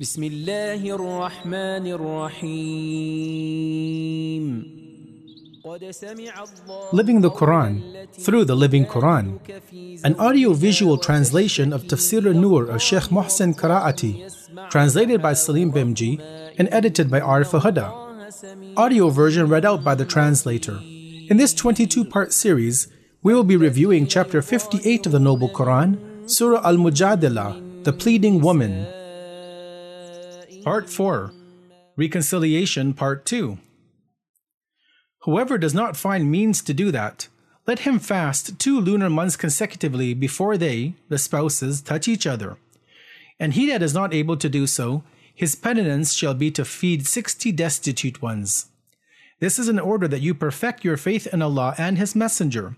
بسم الله الرحمن الرحيم Living the Quran through the Living Quran, an audio-visual translation of Tafsir al-Nur of Sheikh Mohsen Karaati, translated by Saleem Bhimji and edited by Arif Huda. Audio version read out by the translator. In this 22-part series, we will be reviewing chapter 58 of the Noble Quran, Surah Al-Mujadila, the pleading woman. Part 4 Reconciliation Part 2 Whoever does not find means to do that, let him fast two lunar months consecutively before they, the spouses, touch each other. And he that is not able to do so, his penitence shall be to feed sixty destitute ones. This is in order that you perfect your faith in Allah and His Messenger,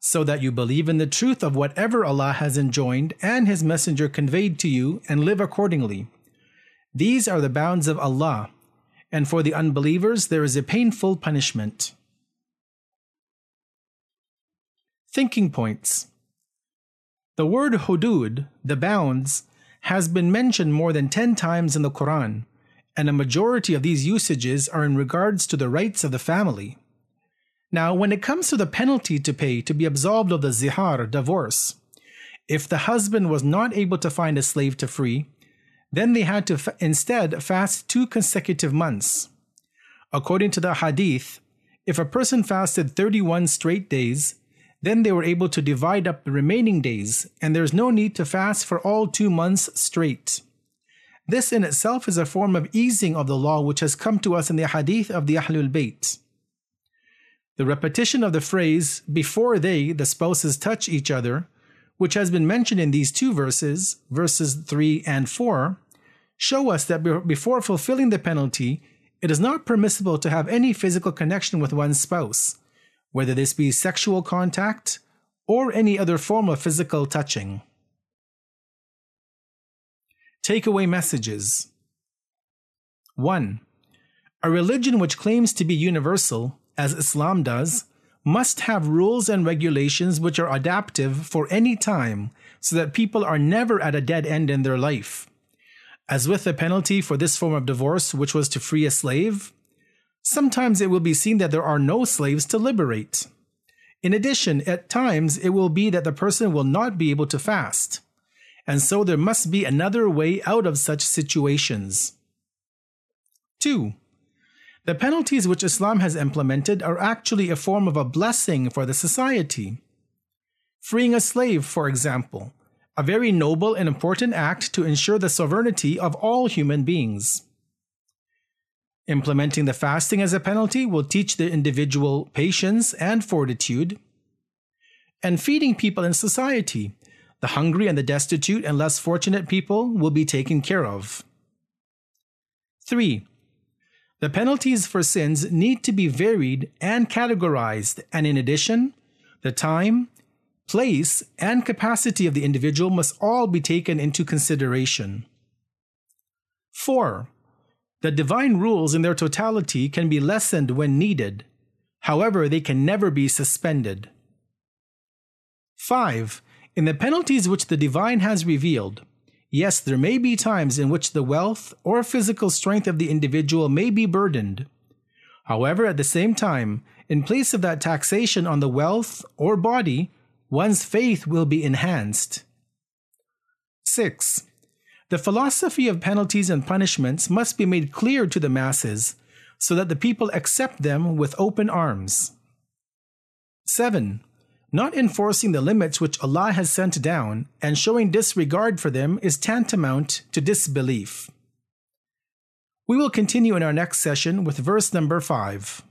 so that you believe in the truth of whatever Allah has enjoined and His Messenger conveyed to you and live accordingly. These are the bounds of Allah, and for the unbelievers there is a painful punishment. Thinking points The word hudud, the bounds, has been mentioned more than 10 times in the Quran, and a majority of these usages are in regards to the rights of the family. Now, when it comes to the penalty to pay to be absolved of the zihar, divorce, if the husband was not able to find a slave to free, then they had to instead fast two consecutive months. According to the hadith, if a person fasted 31 straight days, then they were able to divide up the remaining days, and there is no need to fast for all two months straight. This in itself is a form of easing of the law which has come to us in the hadith of the Ahlul Bayt. The repetition of the phrase, before they, the spouses, touch each other, which has been mentioned in these two verses, verses 3 and 4, show us that before fulfilling the penalty, it is not permissible to have any physical connection with one's spouse, whether this be sexual contact or any other form of physical touching. Takeaway messages 1. A religion which claims to be universal, as Islam does, must have rules and regulations which are adaptive for any time so that people are never at a dead end in their life. As with the penalty for this form of divorce, which was to free a slave, sometimes it will be seen that there are no slaves to liberate. In addition, at times it will be that the person will not be able to fast, and so there must be another way out of such situations. 2. The penalties which Islam has implemented are actually a form of a blessing for the society. Freeing a slave, for example, a very noble and important act to ensure the sovereignty of all human beings. Implementing the fasting as a penalty will teach the individual patience and fortitude. And feeding people in society, the hungry and the destitute and less fortunate people, will be taken care of. 3. The penalties for sins need to be varied and categorized, and in addition, the time, place, and capacity of the individual must all be taken into consideration. 4. The divine rules in their totality can be lessened when needed, however, they can never be suspended. 5. In the penalties which the divine has revealed, Yes, there may be times in which the wealth or physical strength of the individual may be burdened. However, at the same time, in place of that taxation on the wealth or body, one's faith will be enhanced. 6. The philosophy of penalties and punishments must be made clear to the masses so that the people accept them with open arms. 7. Not enforcing the limits which Allah has sent down and showing disregard for them is tantamount to disbelief. We will continue in our next session with verse number 5.